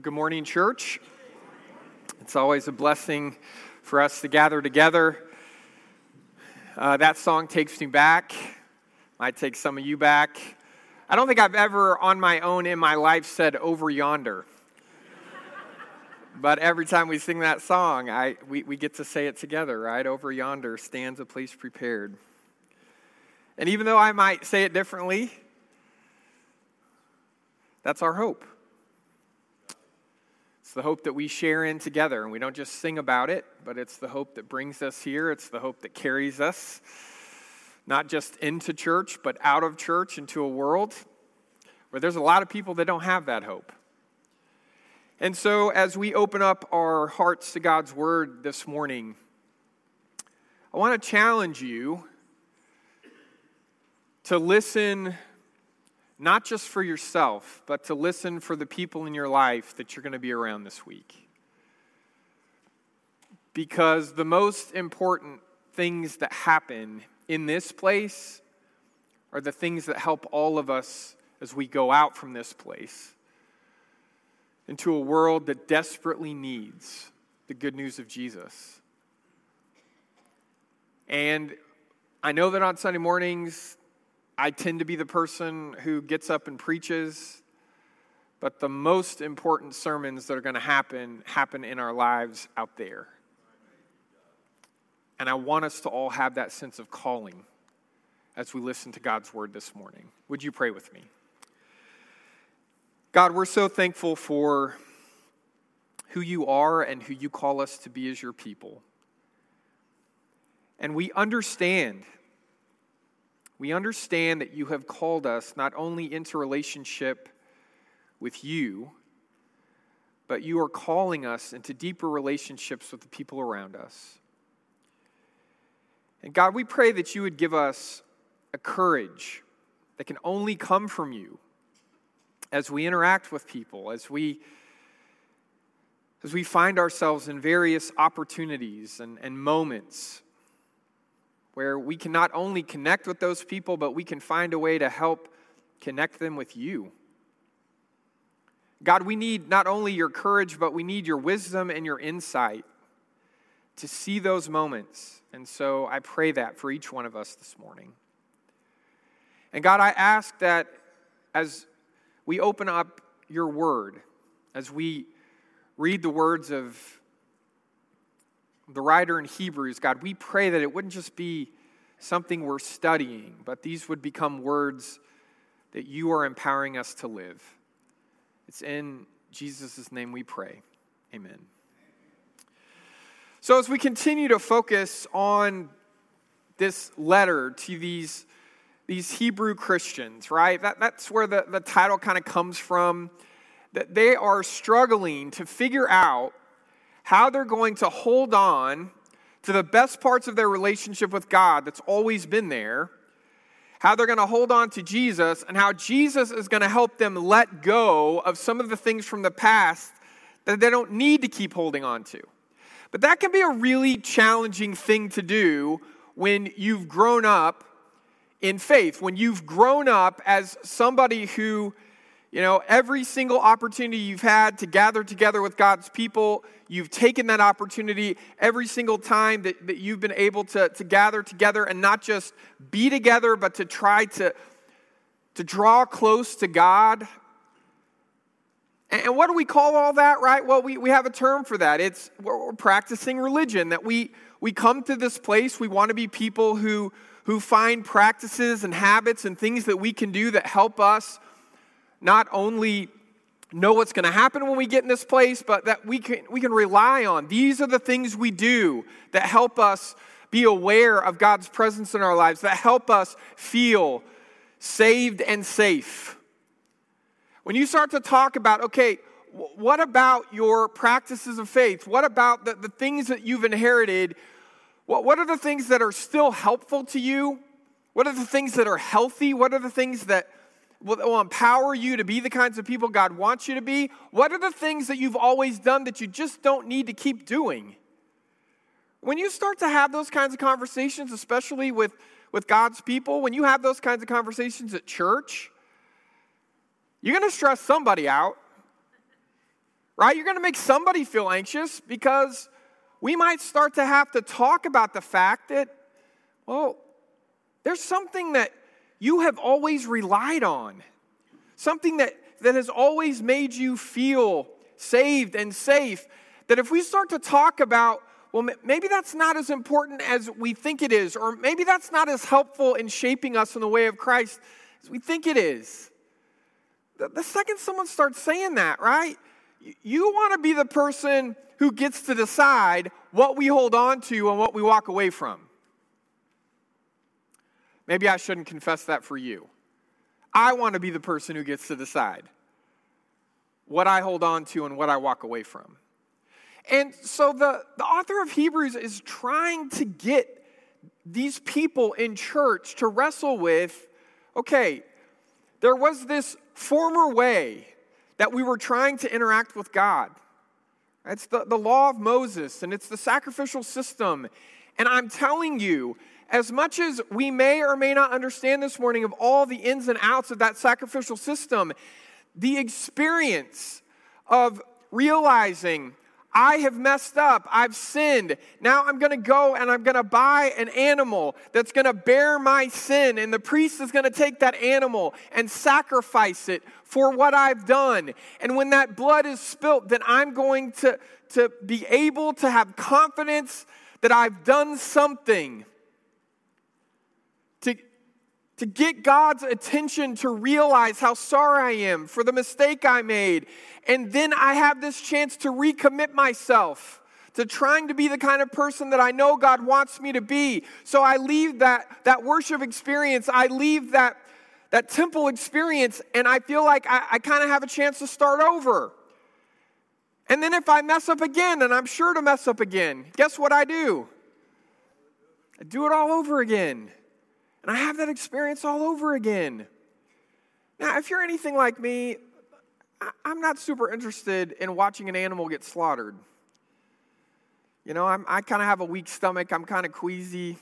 Good morning, church. It's always a blessing for us to gather together. Uh, that song takes me back. Might take some of you back. I don't think I've ever, on my own in my life, said over yonder. but every time we sing that song, I, we, we get to say it together, right? Over yonder stands a place prepared. And even though I might say it differently, that's our hope. It's the hope that we share in together, and we don't just sing about it, but it's the hope that brings us here. It's the hope that carries us, not just into church, but out of church into a world where there's a lot of people that don't have that hope. And so, as we open up our hearts to God's word this morning, I want to challenge you to listen not just for yourself, but to listen for the people in your life that you're going to be around this week. Because the most important things that happen in this place are the things that help all of us as we go out from this place into a world that desperately needs the good news of Jesus. And I know that on Sunday mornings, I tend to be the person who gets up and preaches, but the most important sermons that are going to happen happen in our lives out there. And I want us to all have that sense of calling as we listen to God's word this morning. Would you pray with me? God, we're so thankful for who you are and who you call us to be as your people. And we understand we understand that you have called us not only into relationship with you, but you are calling us into deeper relationships with the people around us. And God, we pray that you would give us a courage that can only come from you as we interact with people, as we as we find ourselves in various opportunities and, and moments where we can not only connect with those people, but we can find a way to help connect them with you. God, we need not only your courage, but we need your wisdom and your insight to see those moments. And so I pray that for each one of us this morning. And God, I ask that as we open up your word, as we read the words of the writer in Hebrews, God, we pray that it wouldn't just be something we're studying, but these would become words that you are empowering us to live. It's in Jesus' name we pray. Amen. So, as we continue to focus on this letter to these, these Hebrew Christians, right? That, that's where the, the title kind of comes from. That they are struggling to figure out how they're going to hold on to the best parts of their relationship with God that's always been there, how they're going to hold on to Jesus, and how Jesus is going to help them let go of some of the things from the past that they don't need to keep holding on to. But that can be a really challenging thing to do when you've grown up in faith, when you've grown up as somebody who you know, every single opportunity you've had to gather together with God's people, you've taken that opportunity every single time that, that you've been able to, to gather together and not just be together, but to try to, to draw close to God. And what do we call all that, right? Well, we, we have a term for that. It's we're, we're practicing religion, that we, we come to this place, we want to be people who, who find practices and habits and things that we can do that help us not only know what's going to happen when we get in this place, but that we can, we can rely on. These are the things we do that help us be aware of God's presence in our lives, that help us feel saved and safe. When you start to talk about, okay, what about your practices of faith? What about the, the things that you've inherited? What, what are the things that are still helpful to you? What are the things that are healthy? What are the things that will, empower you to be the kinds of people God wants you to be? What are the things that you've always done that you just don't need to keep doing? When you start to have those kinds of conversations, especially with, with God's people, when you have those kinds of conversations at church, you're going to stress somebody out, right? You're going to make somebody feel anxious because we might start to have to talk about the fact that, well, there's something that you have always relied on, something that, that has always made you feel saved and safe. That if we start to talk about, well, maybe that's not as important as we think it is, or maybe that's not as helpful in shaping us in the way of Christ as we think it is. The, the second someone starts saying that, right? You want to be the person who gets to decide what we hold on to and what we walk away from. Maybe I shouldn't confess that for you. I want to be the person who gets to decide what I hold on to and what I walk away from. And so the, the author of Hebrews is trying to get these people in church to wrestle with okay, there was this former way that we were trying to interact with God. It's the, the law of Moses and it's the sacrificial system. And I'm telling you, as much as we may or may not understand this morning of all the ins and outs of that sacrificial system, the experience of realizing I have messed up. I've sinned. Now I'm going to go and I'm going to buy an animal that's going to bear my sin. And the priest is going to take that animal and sacrifice it for what I've done. And when that blood is spilt, then I'm going to, to be able to have confidence that I've done something to, to get God's attention to realize how sorry I am for the mistake I made. And then I have this chance to recommit myself to trying to be the kind of person that I know God wants me to be. So I leave that, that worship experience, I leave that, that temple experience, and I feel like I, I kind of have a chance to start over. And then if I mess up again, and I'm sure to mess up again, guess what I do? I do it all over again. And I have that experience all over again. Now, if you're anything like me, I'm not super interested in watching an animal get slaughtered. You know, I'm, i kind of have a weak stomach. I'm kind of queasy.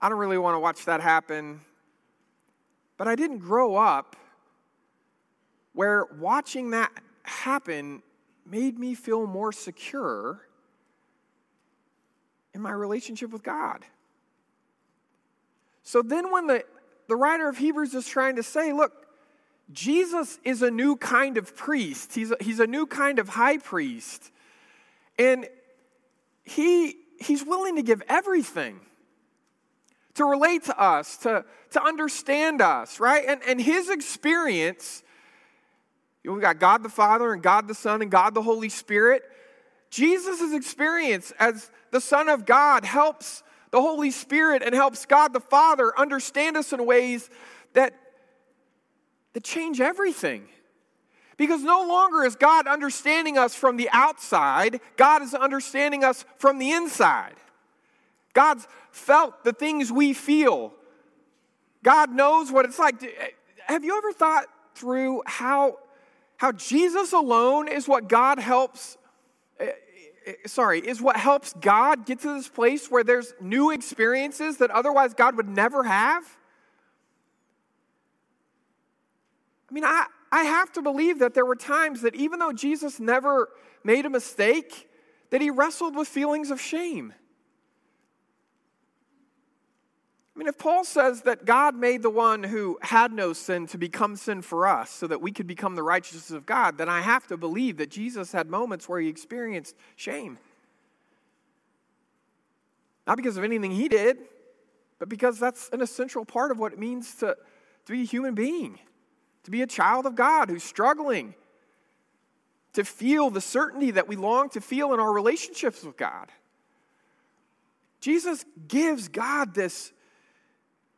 I don't really want to watch that happen. But I didn't grow up where watching that happen made me feel more secure in my relationship with God. So then, when the, the writer of Hebrews is trying to say, look, Jesus is a new kind of priest, he's a, he's a new kind of high priest. And he, he's willing to give everything to relate to us, to, to understand us, right? And, and his experience, we've got God the Father and God the Son and God the Holy Spirit. Jesus' experience as the Son of God helps the Holy Spirit and helps God the Father understand us in ways that, that change everything. Because no longer is God understanding us from the outside, God is understanding us from the inside. God's felt the things we feel. God knows what it's like. Eh, have you ever thought through how, how Jesus alone is what God helps eh, eh, eh, sorry, is what helps God get to this place where there's new experiences that otherwise God would never have? I mean, I, I have to believe that there were times that even though Jesus never made a mistake, that he wrestled with feelings of shame. I mean, if Paul says that God made the one who had no sin to become sin for us so that we could become the righteousness of God, then I have to believe that Jesus had moments where he experienced shame. Not because of anything he did, but because that's an essential part of what it means to, to be a human being, to be a child of God who's struggling, to feel the certainty that we long to feel in our relationships with God. Jesus gives God this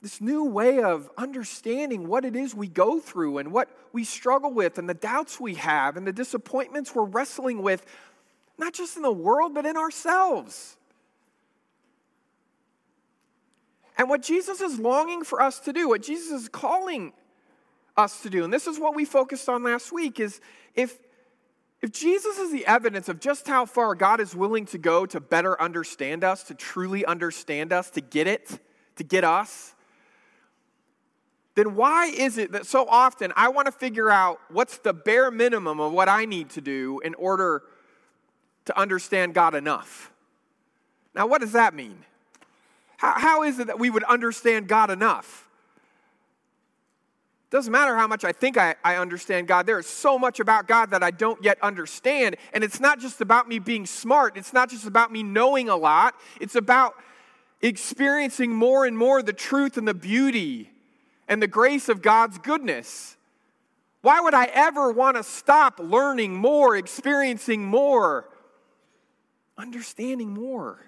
this new way of understanding what it is we go through and what we struggle with and the doubts we have and the disappointments we're wrestling with, not just in the world, but in ourselves. And what Jesus is longing for us to do, what Jesus is calling us to do, and this is what we focused on last week, is if, if Jesus is the evidence of just how far God is willing to go to better understand us, to truly understand us, to get it, to get us, then why is it that so often I want to figure out what's the bare minimum of what I need to do in order to understand God enough? Now, what does that mean? How, how is it that we would understand God enough? Doesn't matter how much I think I, I understand God, there is so much about God that I don't yet understand. And it's not just about me being smart, it's not just about me knowing a lot, it's about experiencing more and more the truth and the beauty and the grace of God's goodness. Why would I ever want to stop learning more, experiencing more, understanding more?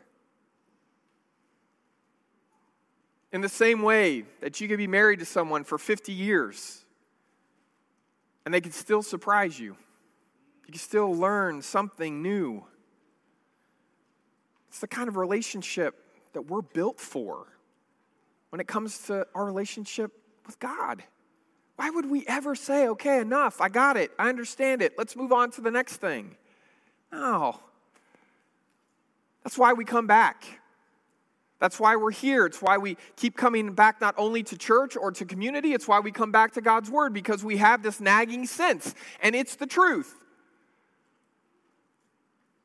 In the same way that you could be married to someone for 50 years and they could still surprise you, you can still learn something new. It's the kind of relationship that we're built for when it comes to our relationship with God. Why would we ever say, okay, enough, I got it, I understand it, let's move on to the next thing? No. That's why we come back. That's why we're here. It's why we keep coming back not only to church or to community, it's why we come back to God's Word because we have this nagging sense, and it's the truth.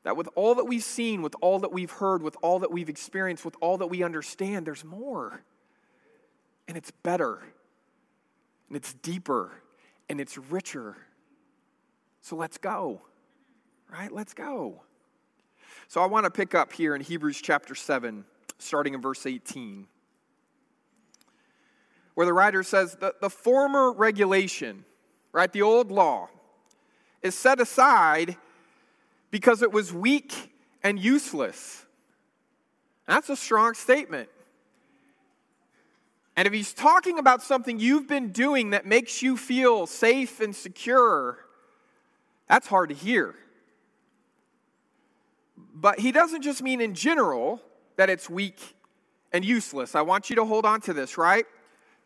That with all that we've seen, with all that we've heard, with all that we've experienced, with all that we understand, there's more. And it's better and it's deeper and it's richer. So let's go, right? Let's go. So I want to pick up here in Hebrews chapter 7, starting in verse 18, where the writer says that the former regulation, right, the old law, is set aside because it was weak and useless. That's a strong statement. And if he's talking about something you've been doing that makes you feel safe and secure, that's hard to hear. But he doesn't just mean in general that it's weak and useless. I want you to hold on to this, right?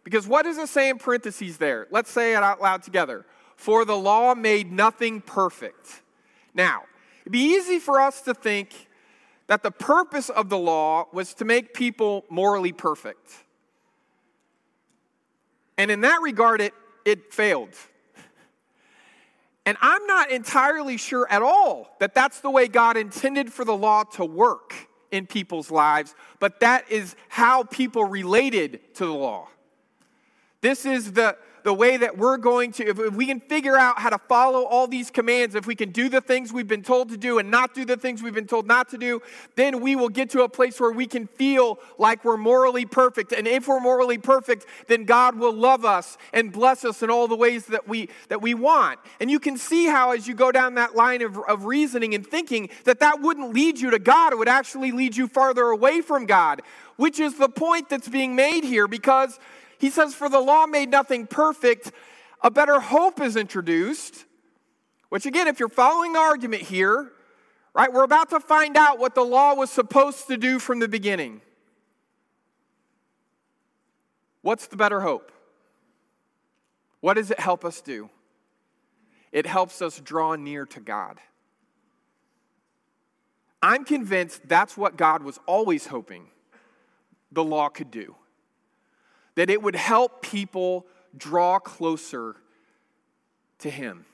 Because what does it say in parentheses there? Let's say it out loud together. For the law made nothing perfect. Now, it'd be easy for us to think that the purpose of the law was to make people morally perfect. And in that regard, it, it failed. And I'm not entirely sure at all that that's the way God intended for the law to work in people's lives, but that is how people related to the law. This is the, the way that we're going to, if we can figure out how to follow all these commands, if we can do the things we've been told to do and not do the things we've been told not to do, then we will get to a place where we can feel like we're morally perfect. And if we're morally perfect, then God will love us and bless us in all the ways that we, that we want. And you can see how, as you go down that line of, of reasoning and thinking, that that wouldn't lead you to God, it would actually lead you farther away from God, which is the point that's being made here because he says, For the law made nothing perfect, a better hope is introduced. Which, again, if you're following the argument here, right, we're about to find out what the law was supposed to do from the beginning. What's the better hope? What does it help us do? It helps us draw near to God. I'm convinced that's what God was always hoping the law could do that it would help people draw closer to Him.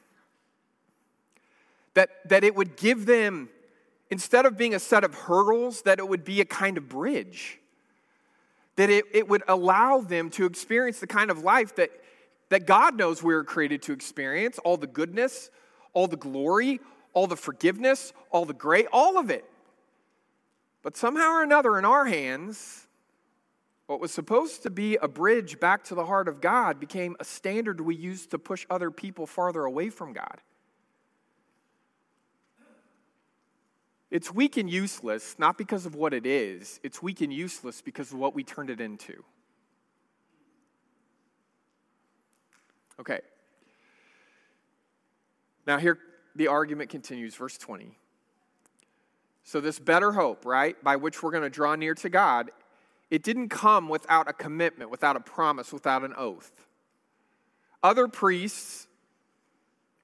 That, that it would give them, instead of being a set of hurdles, that it would be a kind of bridge. That it, it would allow them to experience the kind of life that, that God knows we are created to experience all the goodness, all the glory, all the forgiveness, all the great, all of it. But somehow or another, in our hands, what was supposed to be a bridge back to the heart of God became a standard we use to push other people farther away from God. It's weak and useless, not because of what it is, it's weak and useless because of what we turned it into. Okay. Now, here the argument continues, verse 20. So, this better hope, right, by which we're going to draw near to God, it didn't come without a commitment, without a promise, without an oath. Other priests,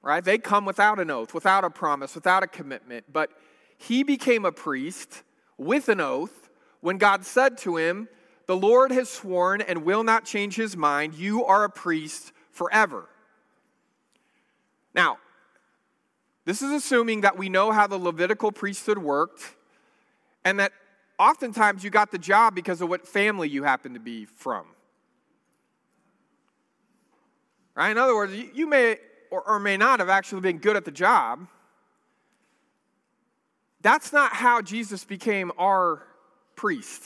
right, they come without an oath, without a promise, without a commitment. But he became a priest with an oath when God said to him, the Lord has sworn and will not change his mind. You are a priest forever. Now, this is assuming that we know how the Levitical priesthood worked and that oftentimes you got the job because of what family you happen to be from. Right? In other words, you may or, may not have actually been good at the job. That's not how Jesus became our priest.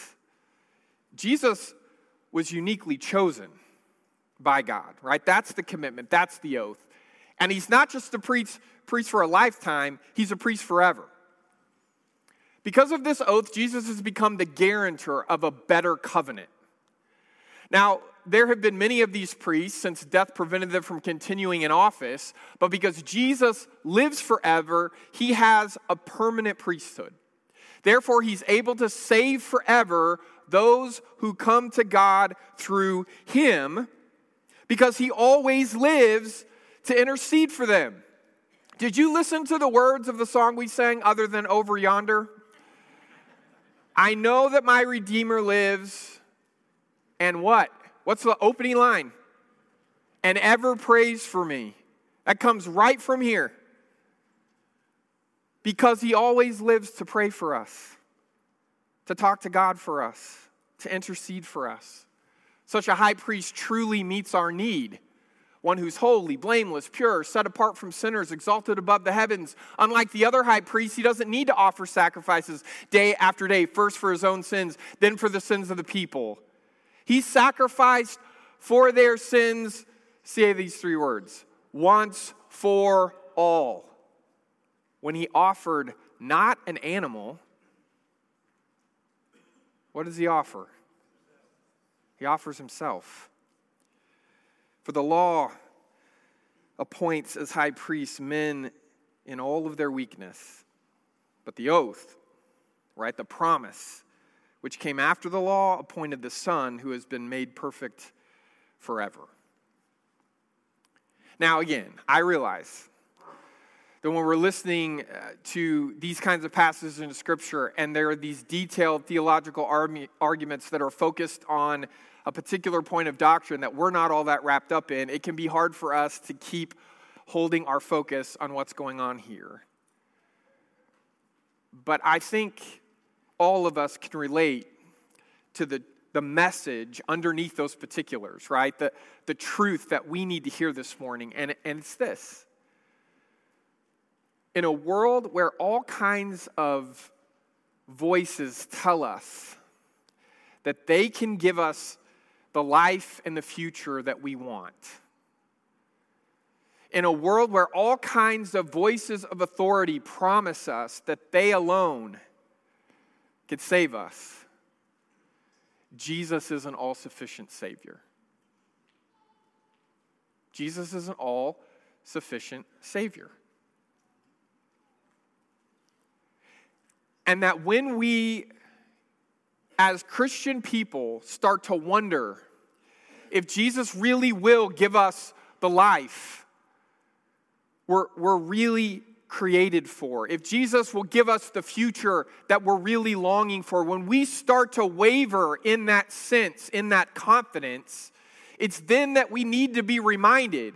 Jesus was uniquely chosen by God, right? That's the commitment, that's the oath. And he's not just a priest, priest for a lifetime, he's a priest forever. Because of this oath, Jesus has become the guarantor of a better covenant. Now, there have been many of these priests since death prevented them from continuing in office, but because Jesus lives forever, he has a permanent priesthood. Therefore, he's able to save forever those who come to God through him because he always lives to intercede for them. Did you listen to the words of the song we sang, other than Over Yonder? I know that my Redeemer lives, and what? What's the opening line? And ever prays for me. That comes right from here. Because he always lives to pray for us, to talk to God for us, to intercede for us. Such a high priest truly meets our need one who's holy, blameless, pure, set apart from sinners, exalted above the heavens. Unlike the other high priests, he doesn't need to offer sacrifices day after day, first for his own sins, then for the sins of the people. He sacrificed for their sins, say these three words once for all. When he offered not an animal, what does he offer? He offers himself. For the law appoints as high priests men in all of their weakness. But the oath, right, the promise, which came after the law, appointed the Son who has been made perfect forever. Now, again, I realize that when we're listening uh, to these kinds of passages in Scripture and there are these detailed theological arguments that are focused on a particular point of doctrine that we're not all that wrapped up in, it can be hard for us to keep holding our focus on what's going on here. But I think all of us can relate to the, the message underneath those particulars, right? The, the truth that we need to hear this morning. And, and it's this In a world where all kinds of voices tell us that they can give us the life and the future that we want. In a world where all kinds of voices of authority promise us that they alone could save us, Jesus is an all sufficient Savior. Jesus is an all sufficient Savior. And that when we, as Christian people, start to wonder if Jesus really will give us the life we're, we're really created for, if Jesus will give us the future that we're really longing for, when we start to waver in that sense, in that confidence, it's then that we need to be reminded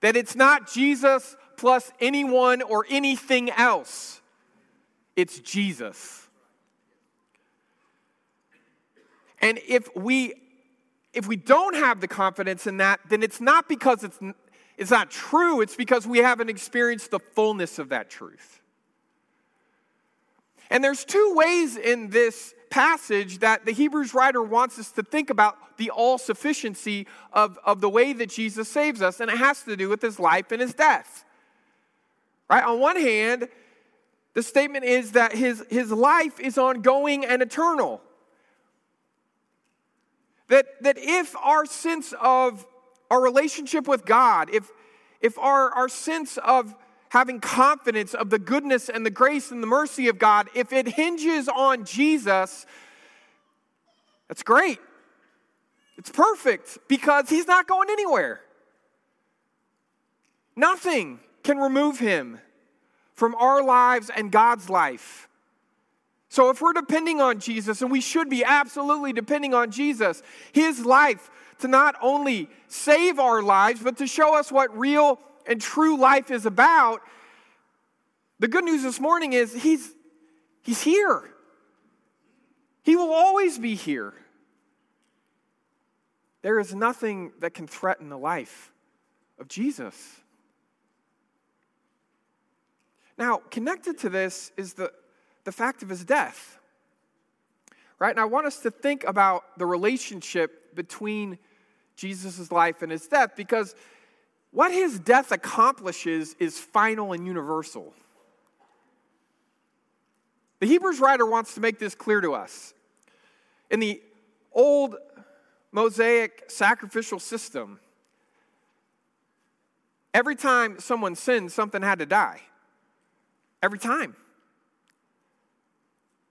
that it's not Jesus plus anyone or anything else, it's Jesus. And if we if we don't have the confidence in that, then it's not because it's, it's not true, it's because we haven't experienced the fullness of that truth. And there's two ways in this passage that the Hebrews writer wants us to think about the all sufficiency of, of the way that Jesus saves us, and it has to do with his life and his death. Right? On one hand, the statement is that his, his life is ongoing and eternal. That, that if our sense of our relationship with God, if, if our, our sense of having confidence of the goodness and the grace and the mercy of God, if it hinges on Jesus, that's great. It's perfect because he's not going anywhere. Nothing can remove him from our lives and God's life. So if we're depending on Jesus, and we should be absolutely depending on Jesus, his life to not only save our lives, but to show us what real and true life is about, the good news this morning is he's, he's here. He will always be here. There is nothing that can threaten the life of Jesus. Now, connected to this is the, the fact of his death. Right? And I want us to think about the relationship between Jesus' life and his death because what his death accomplishes is final and universal. The Hebrews writer wants to make this clear to us. In the old Mosaic sacrificial system, every time someone sinned, something had to die every time.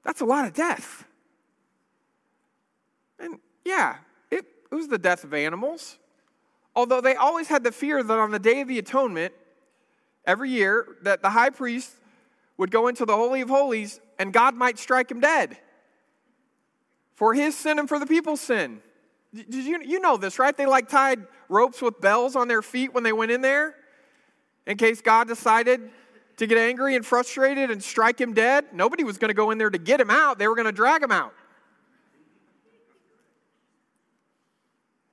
That's a lot of death. And yeah, it, it was the death of animals. Although they always had the fear that on the day of the atonement, every year, that the high priest would go into the Holy of Holies and God might strike him dead for his sin and for the people's sin. Did you, you know this, right? They like tied ropes with bells on their feet when they went in there in case God decided to get angry and frustrated and strike him dead. Nobody was going to go in there to get him out, they were going to drag him out.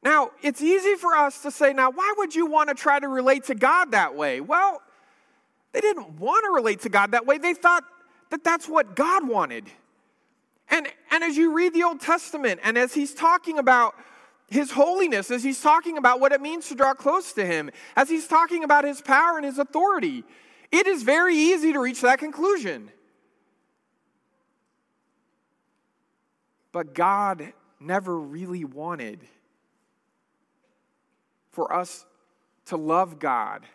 Now, it's easy for us to say, now, why would you want to try to relate to God that way? Well, they didn't want to relate to God that way. They thought that that's what God wanted. And, and as you read the Old Testament, and as he's talking about his holiness, as he's talking about what it means to draw close to him, as he's talking about his power and his authority, it is very easy to reach that conclusion. But God never really wanted for us to love God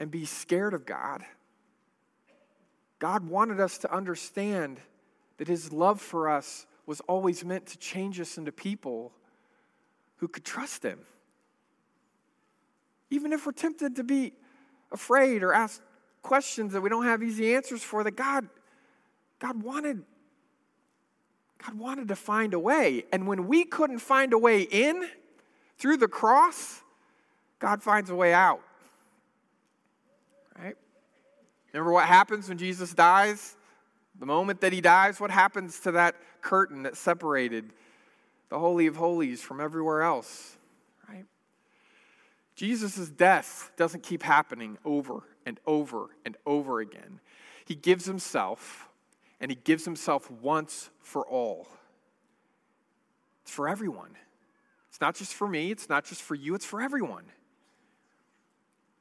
and be scared of God. God wanted us to understand that His love for us was always meant to change us into people who could trust Him. Even if we're tempted to be afraid or ask questions that we don't have easy answers for that God God wanted God wanted to find a way. And when we couldn't find a way in through the cross, God finds a way out. Right? Remember what happens when Jesus dies? The moment that he dies, what happens to that curtain that separated the Holy of Holies from everywhere else? Jesus' death doesn't keep happening over and over and over again. He gives himself, and he gives himself once for all. It's for everyone. It's not just for me, it's not just for you, it's for everyone.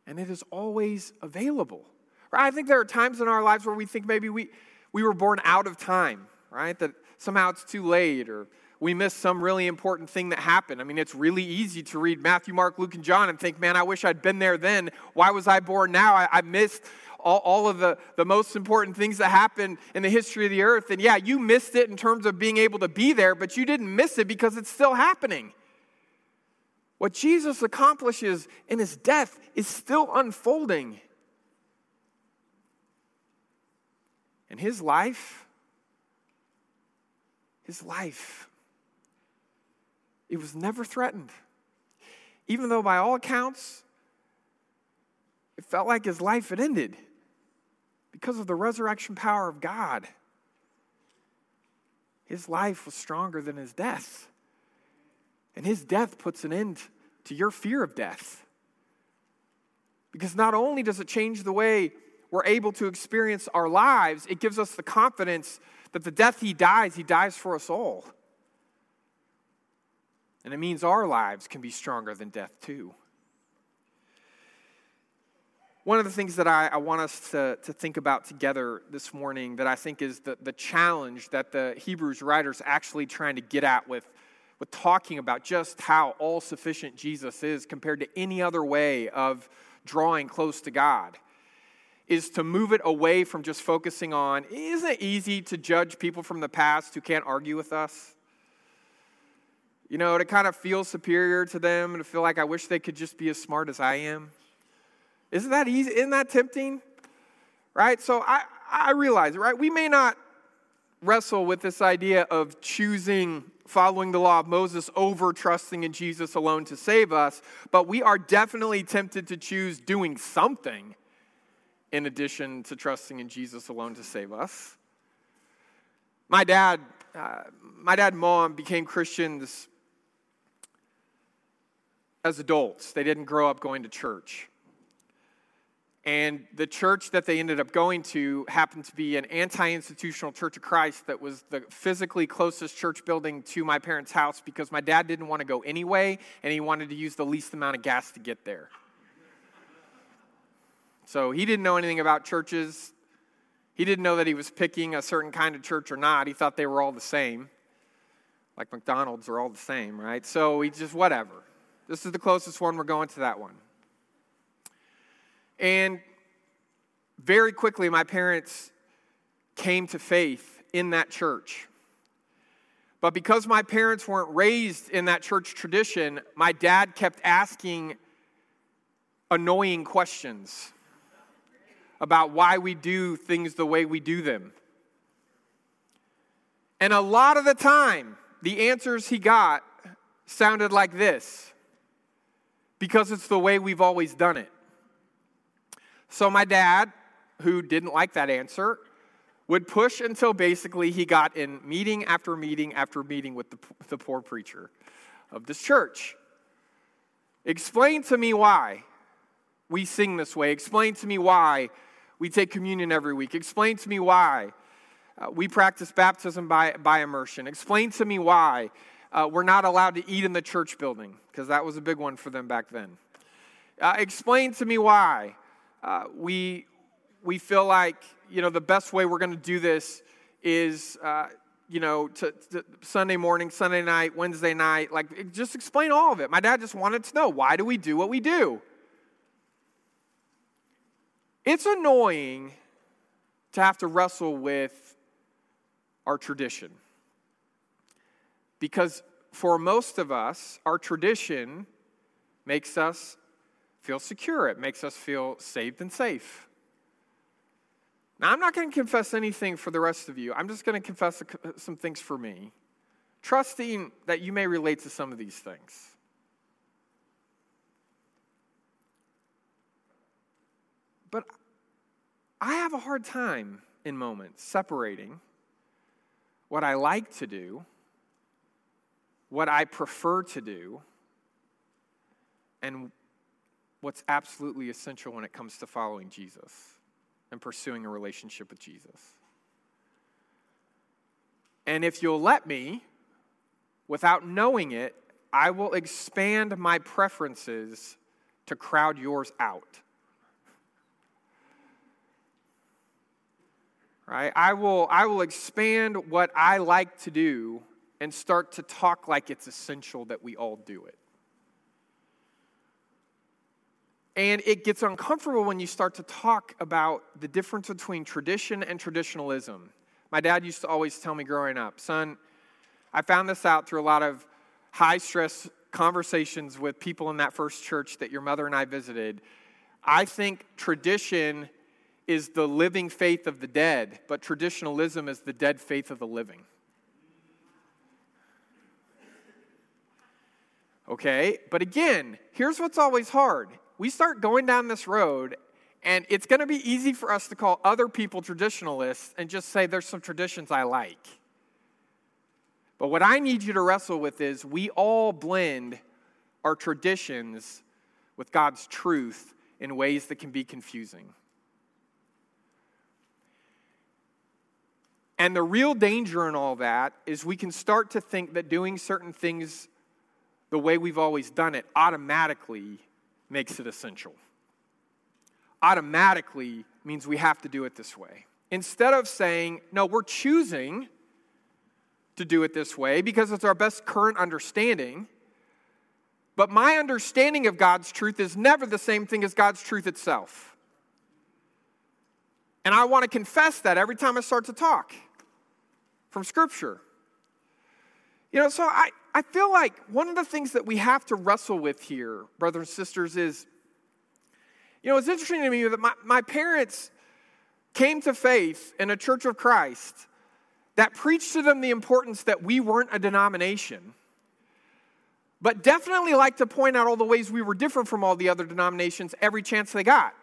And it is always available. I think there are times in our lives where we think maybe we, we were born out of time, right? That somehow it's too late or we miss some really important thing that happened. I mean, it's really easy to read Matthew, Mark, Luke, and John and think, man, I wish I'd been there then. Why was I born now? I, I missed all, all, of the, the most important things that happened in the history of the earth. And yeah, you missed it in terms of being able to be there, but you didn't miss it because it's still happening. What Jesus accomplishes in his death is still unfolding. And his life, his life it was never threatened. Even though, by all accounts, it felt like his life had ended because of the resurrection power of God. His life was stronger than his death. And his death puts an end to your fear of death. Because not only does it change the way we're able to experience our lives, it gives us the confidence that the death he dies, he dies for us all. And it means our lives can be stronger than death, too. One of the things that I, I, want us to, to think about together this morning that I think is the, the challenge that the Hebrews writer's actually trying to get at with, with talking about just how all sufficient Jesus is compared to any other way of drawing close to God is to move it away from just focusing on isn't it easy to judge people from the past who can't argue with us? You know, to kind of feel superior to them and to feel like I wish they could just be as smart as I am. Isn't that easy? Isn't that tempting? Right? So I, I realize, right? We may not wrestle with this idea of choosing following the law of Moses over trusting in Jesus alone to save us, but we are definitely tempted to choose doing something in addition to trusting in Jesus alone to save us. My dad, uh, my dad and mom became Christians as adults. They didn't grow up going to church. And the church that they ended up going to happened to be an anti institutional church of Christ that was the physically closest church building to my parents' house because my dad didn't want to go anyway and he wanted to use the least amount of gas to get there. So he didn't know anything about churches. He didn't know that he was picking a certain kind of church or not. He thought they were all the same. Like McDonald's are all the same, right? So he just, whatever. This is the closest one. We're going to that one. And very quickly, my parents came to faith in that church. But because my parents weren't raised in that church tradition, my dad kept asking annoying questions about why we do things the way we do them. And a lot of the time, the answers he got sounded like this because it's the way we've always done it. So my dad, who didn't like that answer, would push until basically he got in meeting after meeting after meeting with the, the poor preacher of this church. Explain to me why we sing this way. Explain to me why we take communion every week. Explain to me why uh, we practice baptism by, by immersion. Explain to me why uh, we're not allowed to eat in the church building, because that was a big one for them back then. Uh, explain to me why uh, we, we feel like, you know, the best way we're going to do this is, uh, you know, to, to Sunday morning, Sunday night, Wednesday night. Like, just explain all of it. My dad just wanted to know why do we do what we do? It's annoying to have to wrestle with our tradition. Because for most of us, our tradition makes us feel secure, it makes us feel saved and safe. Now, I'm not going to confess anything for the rest of you. I'm just going to confess some things for me, trusting that you may relate to some of these things. But I have a hard time in moments separating what I like to do, what I prefer to do, and what's absolutely essential when it comes to following Jesus and pursuing a relationship with Jesus. And if you'll let me, without knowing it, I will expand my preferences to crowd yours out. Right? I will, I will expand what I like to do and start to talk like it's essential that we all do it. And it gets uncomfortable when you start to talk about the difference between tradition and traditionalism. My dad used to always tell me growing up, son, I found this out through a lot of high stress conversations with people in that first church that your mother and I visited. I think tradition is the living faith of the dead, but traditionalism is the dead faith of the living. Okay, but again, here's what's always hard we start going down this road, and it's going to be easy for us to call other people traditionalists and just say, there's some traditions I like. But what I need you to wrestle with is we all blend our traditions with God's truth in ways that can be confusing. And the real danger in all that is we can start to think that doing certain things the way we've always done it automatically makes it essential. Automatically means we have to do it this way. Instead of saying, no, we're choosing to do it this way because it's our best current understanding. But my understanding of God's truth is never the same thing as God's truth itself. And I want to confess that every time I start to talk from Scripture. You know, so I, I feel like one of the things that we have to wrestle with here, brothers and sisters, is you know, it's interesting to me that my, my parents came to faith in a church of Christ that preached to them the importance that we weren't a denomination, but definitely like to point out all the ways we were different from all the other denominations every chance they got.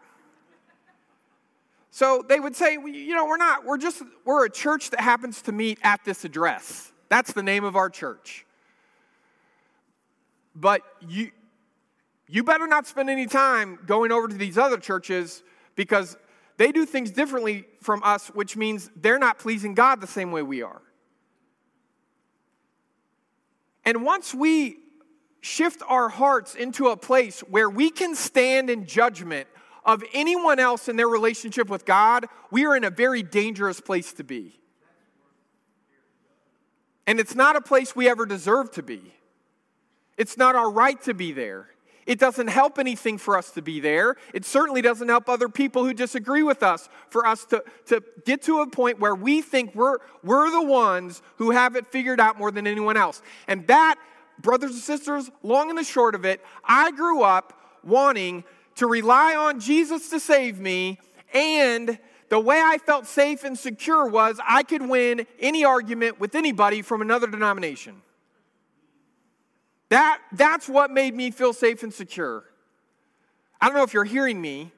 So they would say, you know, we're not, we're just, we're a church that happens to meet at this address. That's the name of our church. But you, you better not spend any time going over to these other churches because they do things differently from us, which means they're not pleasing God the same way we are. And once we shift our hearts into a place where we can stand in judgment of anyone else in their relationship with God, we are in a very dangerous place to be. And it's not a place we ever deserve to be. It's not our right to be there. It doesn't help anything for us to be there. It certainly doesn't help other people who disagree with us for us to, to get to a point where we think we're, we're the ones who have it figured out more than anyone else. And that, brothers and sisters, long and the short of it, I grew up wanting to rely on Jesus to save me, and the way I felt safe and secure was I could win any argument with anybody from another denomination. That, that's what made me feel safe and secure. I don't know if you're hearing me.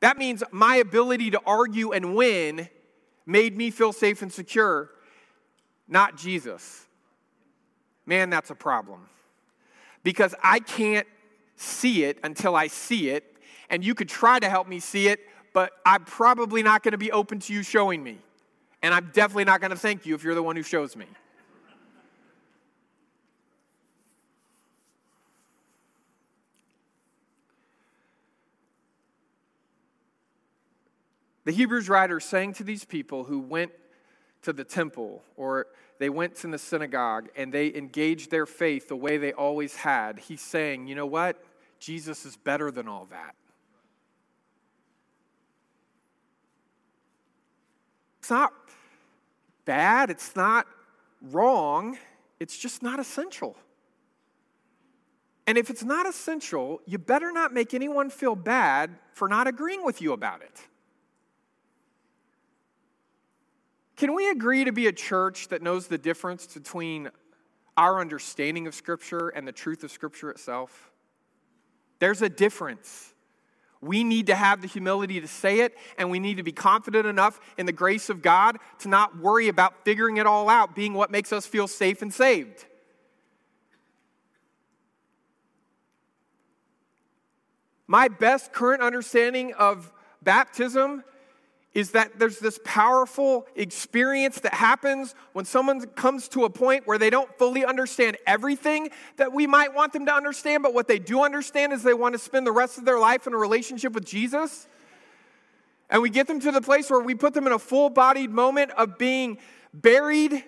That means my ability to argue and win made me feel safe and secure, not Jesus. Man, that's a problem. Because I can't see it until I see it, and you could try to help me see it, but I'm probably not going to be open to you showing me. And I'm definitely not going to thank you if you're the one who shows me. The Hebrews writer saying to these people who went to the temple or they went to the synagogue and they engaged their faith the way they always had, he's saying, you know what? Jesus is better than all that. It's not bad, it's not wrong, it's just not essential. And if it's not essential, you better not make anyone feel bad for not agreeing with you about it. Can we agree to be a church that knows the difference between our understanding of Scripture and the truth of Scripture itself? There's a difference. We need to have the humility to say it, and we need to be confident enough in the grace of God to not worry about figuring it all out, being what makes us feel safe and saved. My best current understanding of baptism is that there's this powerful experience that happens when someone comes to a point where they don't fully understand everything that we might want them to understand, but what they do understand is they want to spend the rest of their life in a relationship with Jesus. And we get them to the place where we put them in a full bodied moment of being buried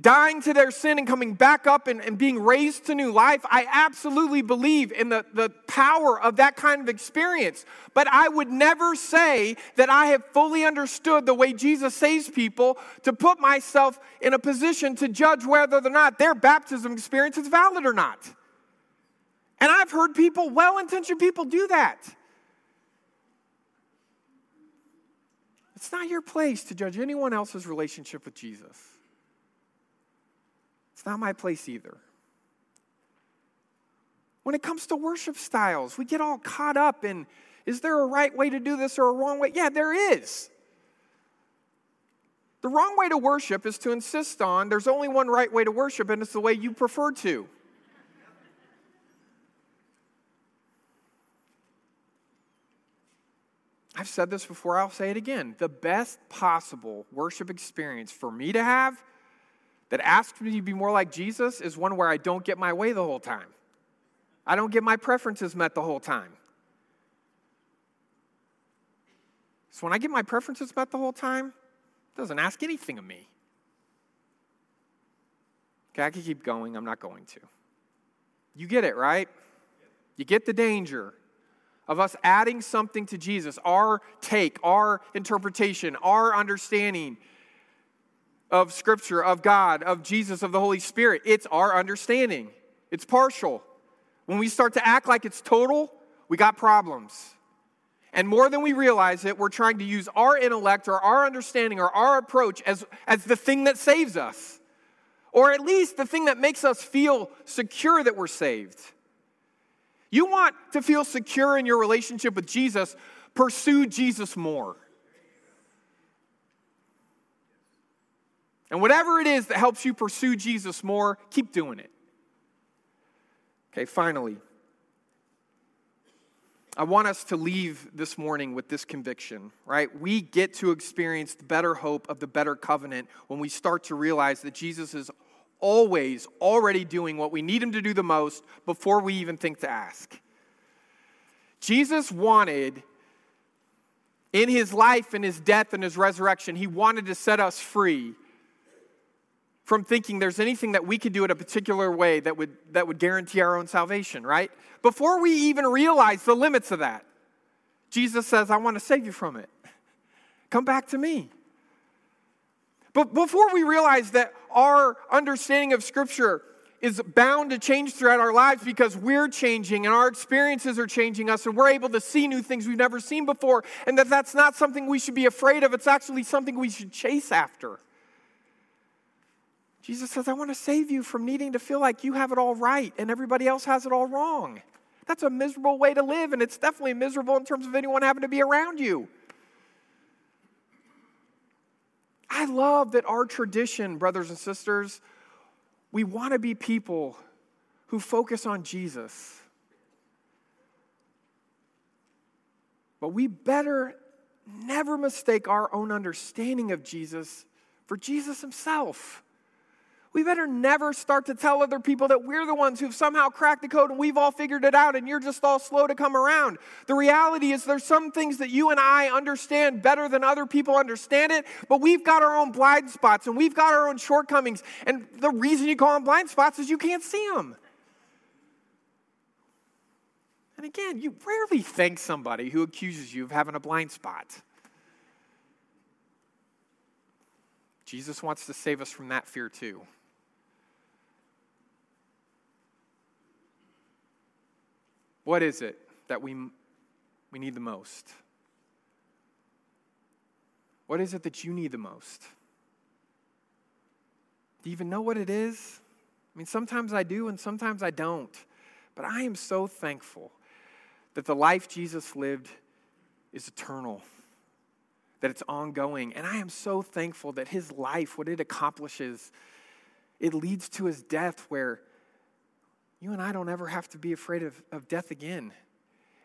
dying to their sin and coming back up and, and being raised to new life, I absolutely believe in the, the power of that kind of experience. But I would never say that I have fully understood the way Jesus saves people to put myself in a position to judge whether or not their baptism experience is valid or not. And I've heard people, well intentioned people, do that. It's not your place to judge anyone else's relationship with Jesus. It's not my place either. When it comes to worship styles, we get all caught up in is there a right way to do this or a wrong way? Yeah, there is. The wrong way to worship is to insist on there's only one right way to worship, and it's the way you prefer to. I've said this before, I'll say it again. The best possible worship experience for me to have that asks me to be more like Jesus is one where I don't get my way the whole time. I don't get my preferences met the whole time. So when I get my preferences met the whole time, it doesn't ask anything of me. Okay, I can keep going. I'm not going to. You get it, right? You get the danger of us adding something to Jesus, our take, our interpretation, our understanding of Scripture, of God, of Jesus, of the Holy Spirit. It's our understanding, it's partial. When we start to act like it's total, we got problems. And more than we realize it, we're trying to use our intellect or our understanding or our approach as, as the thing that saves us, or at least the thing that makes us feel secure that we're saved. You want to feel secure in your relationship with Jesus, pursue Jesus more. And whatever it is that helps you pursue Jesus more, keep doing it. Okay, finally, I want us to leave this morning with this conviction, right? We get to experience the better hope of the better covenant when we start to realize that Jesus is always already doing what we need him to do the most before we even think to ask. Jesus wanted, in his life and his death and his resurrection, he wanted to set us free from thinking there's anything that we could do in a particular way that would, that would guarantee our own salvation, right? Before we even realize the limits of that, Jesus says, I want to save you from it. Come back to me. But before we realize that our understanding of Scripture is bound to change throughout our lives because we're changing and our experiences are changing us and we're able to see new things we've never seen before, and that that's not something we should be afraid of, it's actually something we should chase after. Jesus says, I want to save you from needing to feel like you have it all right and everybody else has it all wrong. That's a miserable way to live, and it's definitely miserable in terms of anyone having to be around you. I love that our tradition, brothers and sisters, we want to be people who focus on Jesus. But we better never mistake our own understanding of Jesus for Jesus himself. We better never start to tell other people that we're the ones who've somehow cracked the code and we've all figured it out and you're just all slow to come around. The reality is there's some things that you and I understand better than other people understand it, but we've got our own blind spots and we've got our own shortcomings. And the reason you call them blind spots is you can't see them. And again, you rarely thank somebody who accuses you of having a blind spot. Jesus wants to save us from that fear too. What is it that we, we need the most? What is it that you need the most? Do you even know what it is? I mean, sometimes I do and sometimes I don't. But I am so thankful that the life Jesus lived is eternal, that it's ongoing. And I am so thankful that his life, what it accomplishes, it leads to his death where you and I don't ever have to be afraid of, of death again.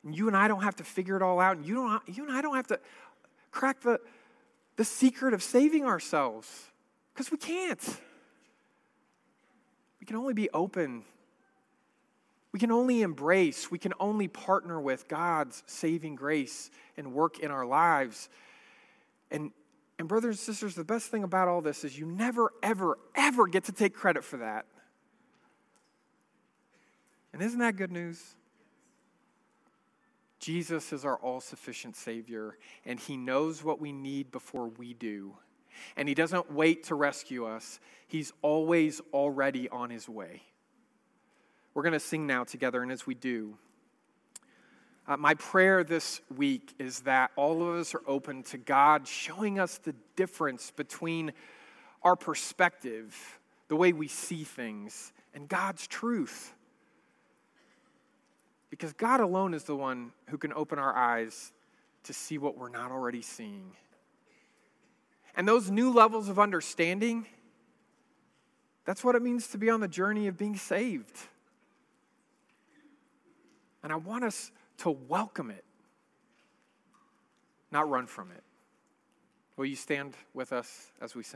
And you and I don't have to figure it all out. And you, don't, you and I don't have to crack the, the secret of saving ourselves because we can't. We can only be open. We can only embrace. We can only partner with God's saving grace and work in our lives. And, and, brothers and sisters, the best thing about all this is you never, ever, ever get to take credit for that. And isn't that good news? Jesus is our all sufficient Savior, and He knows what we need before we do. And He doesn't wait to rescue us, He's always already on His way. We're going to sing now together, and as we do, uh, my prayer this week is that all of us are open to God showing us the difference between our perspective, the way we see things, and God's truth. Because God alone is the one who can open our eyes to see what we're not already seeing. And those new levels of understanding, that's what it means to be on the journey of being saved. And I want us to welcome it, not run from it. Will you stand with us as we sing?